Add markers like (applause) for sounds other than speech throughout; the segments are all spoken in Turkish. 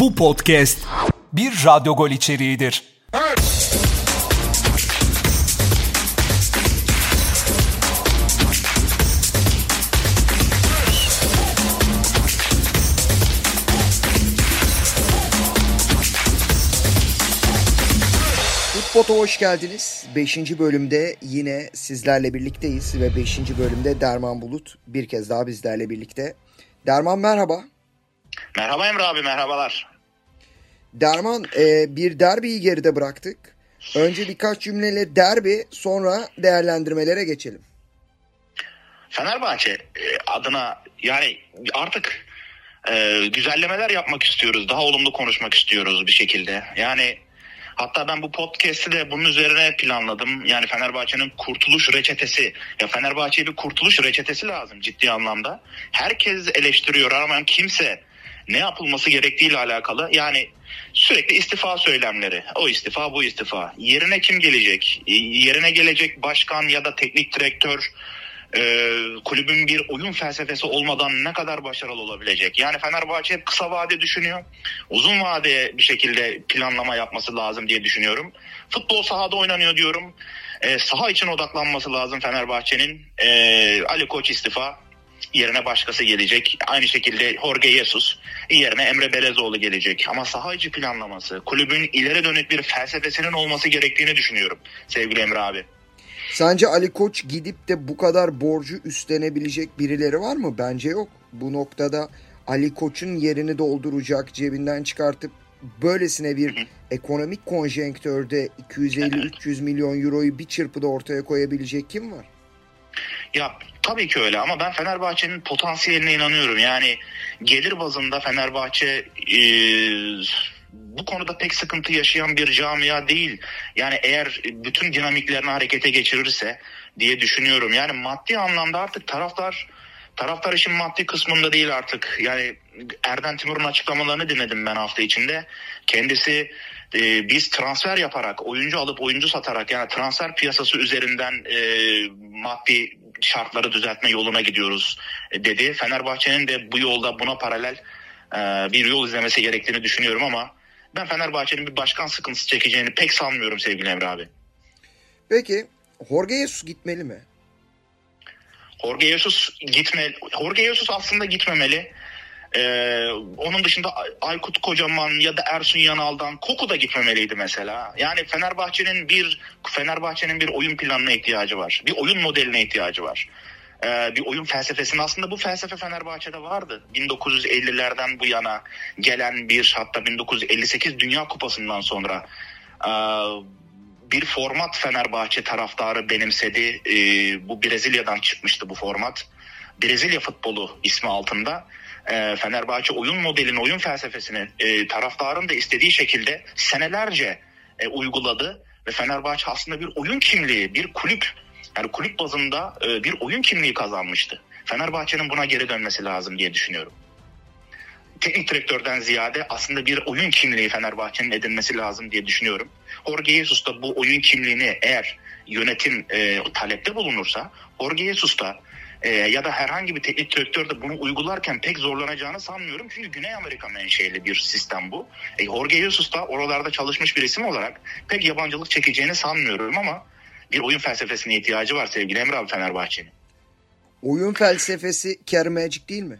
Bu podcast bir radyo gol içeriğidir. Futbot'a hoş geldiniz. 5. bölümde yine sizlerle birlikteyiz ve 5. bölümde Derman Bulut bir kez daha bizlerle birlikte. Derman merhaba. Merhaba Emre abi merhabalar. Derman e, bir derbiyi geride bıraktık. Önce birkaç cümleyle derbi sonra değerlendirmelere geçelim. Fenerbahçe e, adına yani artık e, güzellemeler yapmak istiyoruz. Daha olumlu konuşmak istiyoruz bir şekilde. Yani hatta ben bu podcast'i de bunun üzerine planladım. Yani Fenerbahçe'nin kurtuluş reçetesi. Ya Fenerbahçe'ye bir kurtuluş reçetesi lazım ciddi anlamda. Herkes eleştiriyor ama kimse ne yapılması gerektiğiyle alakalı yani sürekli istifa söylemleri. O istifa bu istifa. Yerine kim gelecek? Yerine gelecek başkan ya da teknik direktör e, kulübün bir oyun felsefesi olmadan ne kadar başarılı olabilecek? Yani Fenerbahçe hep kısa vade düşünüyor. Uzun vade bir şekilde planlama yapması lazım diye düşünüyorum. Futbol sahada oynanıyor diyorum. E, saha için odaklanması lazım Fenerbahçe'nin. E, Ali Koç istifa yerine başkası gelecek. Aynı şekilde Jorge Jesus yerine Emre Belezoğlu gelecek. Ama saha içi planlaması, kulübün ileri dönük bir felsefesinin olması gerektiğini düşünüyorum sevgili Emre abi. Sence Ali Koç gidip de bu kadar borcu üstlenebilecek birileri var mı? Bence yok. Bu noktada Ali Koç'un yerini dolduracak, cebinden çıkartıp böylesine bir hı hı. ekonomik konjenktörde 250-300 milyon euroyu bir çırpıda ortaya koyabilecek kim var? Ya tabii ki öyle ama ben Fenerbahçe'nin potansiyeline inanıyorum. Yani gelir bazında Fenerbahçe e, bu konuda pek sıkıntı yaşayan bir camia değil. Yani eğer bütün dinamiklerini harekete geçirirse diye düşünüyorum. Yani maddi anlamda artık taraftar taraftar işin maddi kısmında değil artık. Yani Erden Timur'un açıklamalarını dinledim ben hafta içinde. Kendisi e, biz transfer yaparak, oyuncu alıp oyuncu satarak yani transfer piyasası üzerinden e, maddi şartları düzeltme yoluna gidiyoruz e, dedi. Fenerbahçe'nin de bu yolda buna paralel e, bir yol izlemesi gerektiğini düşünüyorum ama ben Fenerbahçe'nin bir başkan sıkıntısı çekeceğini pek sanmıyorum sevgili Emre abi. Peki Jorge Jesus gitmeli mi? Jorge Jesus gitme Jorge Jesus aslında gitmemeli. Ee, onun dışında Aykut Kocaman ya da Ersun Yanal'dan Koku da gitmemeliydi mesela. Yani Fenerbahçe'nin bir Fenerbahçe'nin bir oyun planına ihtiyacı var. Bir oyun modeline ihtiyacı var. Ee, bir oyun felsefesinin aslında bu felsefe Fenerbahçe'de vardı. 1950'lerden bu yana gelen bir hatta 1958 Dünya Kupası'ndan sonra e, bir format Fenerbahçe taraftarı benimsedi. E, bu Brezilya'dan çıkmıştı bu format. Brezilya futbolu ismi altında e, Fenerbahçe oyun modelini, oyun felsefesini e, taraftarın da istediği şekilde senelerce e, uyguladı ve Fenerbahçe aslında bir oyun kimliği, bir kulüp yani kulüp bazında e, bir oyun kimliği kazanmıştı. Fenerbahçe'nin buna geri dönmesi lazım diye düşünüyorum. Teknik direktörden ziyade aslında bir oyun kimliği Fenerbahçe'nin edinmesi lazım diye düşünüyorum. Jorge Jesus da bu oyun kimliğini eğer yönetim e, talepte bulunursa Jorge Jesus da e, ya da herhangi bir teknik direktör bunu uygularken pek zorlanacağını sanmıyorum. Çünkü Güney Amerika menşeli bir sistem bu. E, Jorge Jesus da oralarda çalışmış bir isim olarak pek yabancılık çekeceğini sanmıyorum ama bir oyun felsefesine ihtiyacı var sevgili Emre abi Fenerbahçe'nin. Oyun felsefesi Kerem Magic değil mi?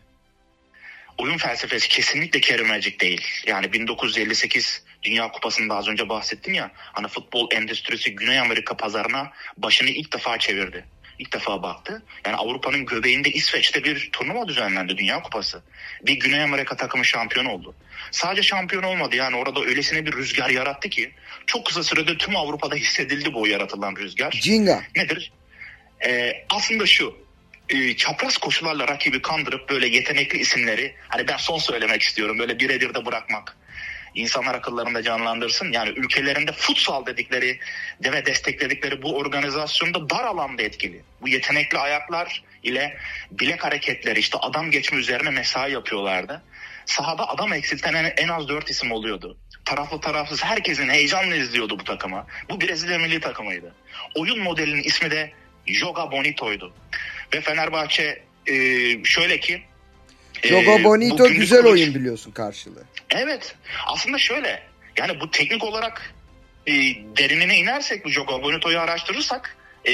Oyun felsefesi kesinlikle Kerem Magic değil. Yani 1958 Dünya Kupası'nda az önce bahsettim ya hani futbol endüstrisi Güney Amerika pazarına başını ilk defa çevirdi ilk defa baktı. Yani Avrupa'nın göbeğinde İsveç'te bir turnuva düzenlendi Dünya Kupası. Bir Güney Amerika takımı şampiyon oldu. Sadece şampiyon olmadı yani orada öylesine bir rüzgar yarattı ki çok kısa sürede tüm Avrupa'da (laughs) hissedildi bu yaratılan rüzgar. Cinga. Nedir? Ee, aslında şu e, çapraz koşularla rakibi kandırıp böyle yetenekli isimleri hani ben son söylemek istiyorum böyle birebir de bırakmak insanlar akıllarında canlandırsın. Yani ülkelerinde futsal dedikleri ve destekledikleri bu organizasyonda dar alanda etkili. Bu yetenekli ayaklar ile bilek hareketleri işte adam geçme üzerine mesai yapıyorlardı. Sahada adam eksilten en, az dört isim oluyordu. Taraflı tarafsız herkesin heyecanla izliyordu bu takımı. Bu Brezilya milli takımıydı. Oyun modelinin ismi de Joga Bonito'ydu. Ve Fenerbahçe e, şöyle ki Jogo ee, Bonito güzel kılıç... oyun biliyorsun karşılığı. Evet. Aslında şöyle. Yani bu teknik olarak e, derinine inersek bu Jogo Bonito'yu araştırırsak e,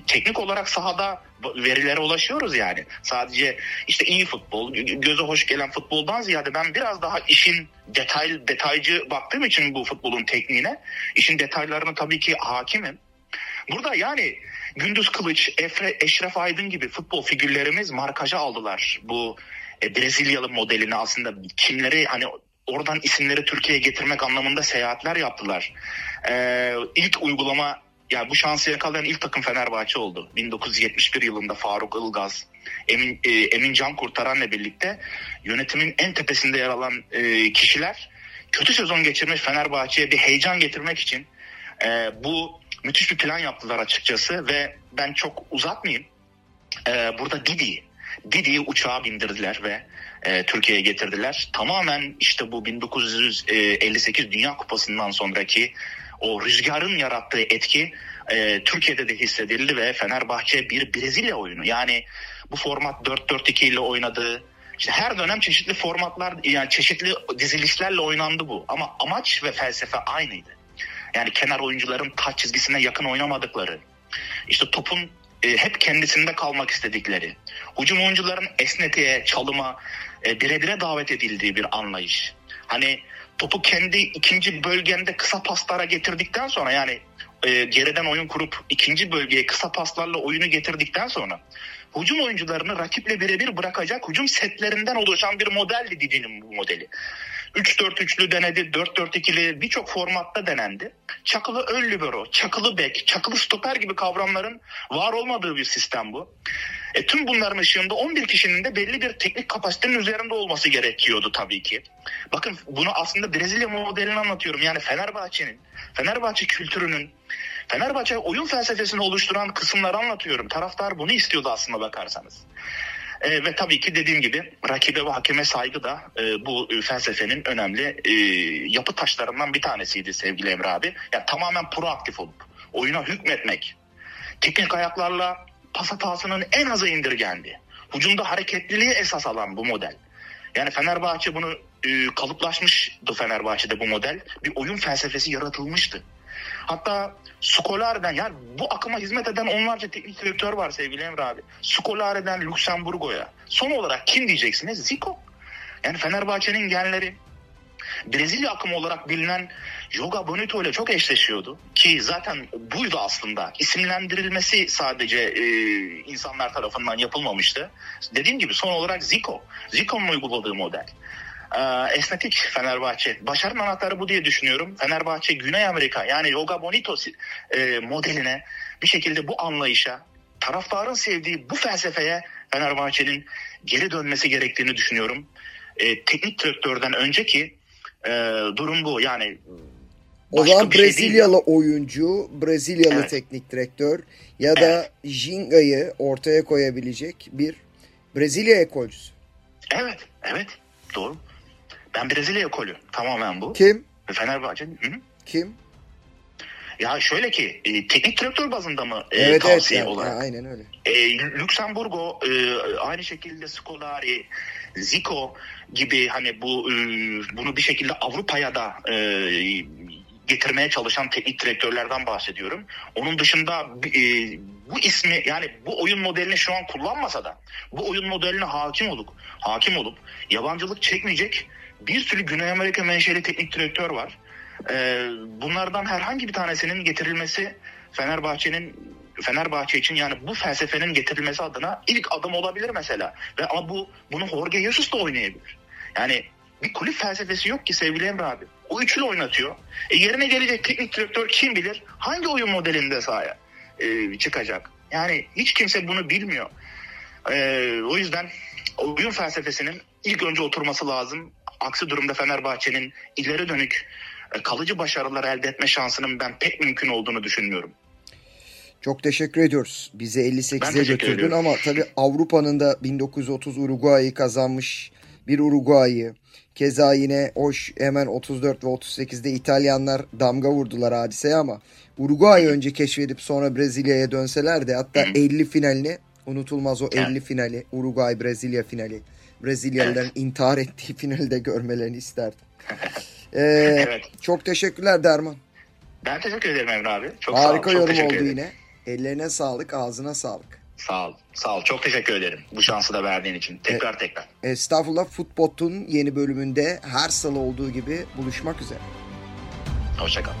teknik olarak sahada verilere ulaşıyoruz yani. Sadece işte iyi futbol, göze hoş gelen futboldan ziyade ben biraz daha işin detay detaycı baktığım için bu futbolun tekniğine, işin detaylarına tabii ki hakimim. Burada yani Gündüz Kılıç, Efre, Eşref Aydın gibi futbol figürlerimiz markaja aldılar. Bu e, Brezilyalı modelini aslında kimleri hani oradan isimleri Türkiye'ye getirmek anlamında seyahatler yaptılar. Ee, ilk uygulama yani bu şansı yakalayan ilk takım Fenerbahçe oldu. 1971 yılında Faruk Ilgaz, Emin, e, Emin Can Kurtaran'la birlikte yönetimin en tepesinde yer alan e, kişiler kötü sezon geçirmiş Fenerbahçe'ye bir heyecan getirmek için e, bu müthiş bir plan yaptılar açıkçası ve ben çok uzatmayayım. E, burada Didi, Didi'yi uçağa bindirdiler ve e, Türkiye'ye getirdiler. Tamamen işte bu 1958 Dünya Kupası'ndan sonraki o rüzgarın yarattığı etki e, Türkiye'de de hissedildi ve Fenerbahçe bir Brezilya oyunu. Yani bu format 4-4-2 ile oynadı. İşte her dönem çeşitli formatlar yani çeşitli dizilişlerle oynandı bu. Ama amaç ve felsefe aynıydı. Yani kenar oyuncuların taç çizgisine yakın oynamadıkları. İşte topun e, hep kendisinde kalmak istedikleri. Hücum oyuncuların esnetiğe, çalıma, e, bire bire davet edildiği bir anlayış. Hani topu kendi ikinci bölgende kısa paslara getirdikten sonra yani e, geriden oyun kurup ikinci bölgeye kısa paslarla oyunu getirdikten sonra hücum oyuncularını rakiple birebir bırakacak hücum setlerinden oluşan bir modeldi Didi'nin bu modeli. 3-4-3'lü denedi, 4-4-2'li birçok formatta denendi. Çakılı ön libero, çakılı bek, çakılı stoper gibi kavramların var olmadığı bir sistem bu. E, tüm bunların ışığında 11 kişinin de belli bir teknik kapasitenin üzerinde olması gerekiyordu tabii ki. Bakın bunu aslında Brezilya modelini anlatıyorum. Yani Fenerbahçe'nin, Fenerbahçe kültürünün, Fenerbahçe oyun felsefesini oluşturan kısımları anlatıyorum. Taraftar bunu istiyordu aslında bakarsanız. E, ve tabii ki dediğim gibi rakibe ve hakeme saygı da e, bu felsefenin önemli e, yapı taşlarından bir tanesiydi sevgili Emre abi. Yani tamamen proaktif olup oyuna hükmetmek, teknik ayaklarla pas hatasının en aza indirgendi. Hucumda hareketliliği esas alan bu model. Yani Fenerbahçe bunu e, kalıplaşmıştı Fenerbahçe'de bu model. Bir oyun felsefesi yaratılmıştı. Hatta Skolare'den yani bu akıma hizmet eden onlarca teknik direktör var sevgili Emre abi. Skolare'den Lüksemburgo'ya. Son olarak kim diyeceksiniz? Zico. Yani Fenerbahçe'nin genleri Brezilya akımı olarak bilinen Joga Bonito ile çok eşleşiyordu. Ki zaten buydu aslında. İsimlendirilmesi sadece e, insanlar tarafından yapılmamıştı. Dediğim gibi son olarak Zico. Zico'nun uyguladığı model. Ee, esnetik Fenerbahçe. Başarının anahtarı bu diye düşünüyorum. Fenerbahçe Güney Amerika yani Yoga Bonito e, modeline bir şekilde bu anlayışa taraftarın sevdiği bu felsefeye Fenerbahçe'nin geri dönmesi gerektiğini düşünüyorum. E, teknik direktörden önceki e, durum bu. Yani o zaman şey Brezilyalı şey oyuncu, Brezilyalı evet. teknik direktör ya da evet. Jinga'yı ortaya koyabilecek bir Brezilya ekolcüsü. Evet, evet. Doğru. Ben Brezilya ekolü. Tamamen bu. Kim? Fenerbahçe. Hı? Kim? Ya şöyle ki e, teknik direktör bazında mı e, evet, tavsiye evet, olarak? aynen öyle. E, Lüksemburgo e, aynı şekilde Scolari, Zico gibi hani bu e, bunu bir şekilde Avrupa'ya da e, getirmeye çalışan teknik direktörlerden bahsediyorum. Onun dışında e, bu ismi yani bu oyun modelini şu an kullanmasa da bu oyun modeline hakim olup hakim olup yabancılık çekmeyecek bir sürü Güney Amerika menşeli teknik direktör var. E, bunlardan herhangi bir tanesinin getirilmesi Fenerbahçe'nin Fenerbahçe için yani bu felsefenin getirilmesi adına ilk adım olabilir mesela. Ve ama bu bunu Jorge Jesus da oynayabilir. Yani bir kulüp felsefesi yok ki sevgili Emre abi. O üçlü oynatıyor. E yerine gelecek teknik direktör kim bilir hangi oyun modelinde sahaya e, çıkacak. Yani hiç kimse bunu bilmiyor. E, o yüzden oyun felsefesinin ilk önce oturması lazım. Aksi durumda Fenerbahçe'nin ileri dönük e, kalıcı başarılar elde etme şansının ben pek mümkün olduğunu düşünmüyorum. Çok teşekkür ediyoruz. Bizi 58'e götürdün ediyorum. ama tabii Avrupa'nın da 1930 Uruguay'ı kazanmış bir Uruguay'ı. Keza yine hoş hemen 34 ve 38'de İtalyanlar damga vurdular hadiseye ama Uruguay'ı önce keşfedip sonra Brezilya'ya dönseler de hatta 50 finalini unutulmaz o 50 finali Uruguay Brezilya finali Brezilyalıların intihar ettiği (laughs) finali de görmelerini isterdim. (laughs) ee, evet. Çok teşekkürler Derman. Ben teşekkür ederim Emre abi. Çok Harika sağ ol, yorum oldu yine. Ellerine sağlık, ağzına sağlık. Sağ ol. Sağ ol. Çok teşekkür ederim bu şansı da verdiğin için. Tekrar e, tekrar. Estağfurullah Futbot'un yeni bölümünde her salı olduğu gibi buluşmak üzere. Hoşçakal.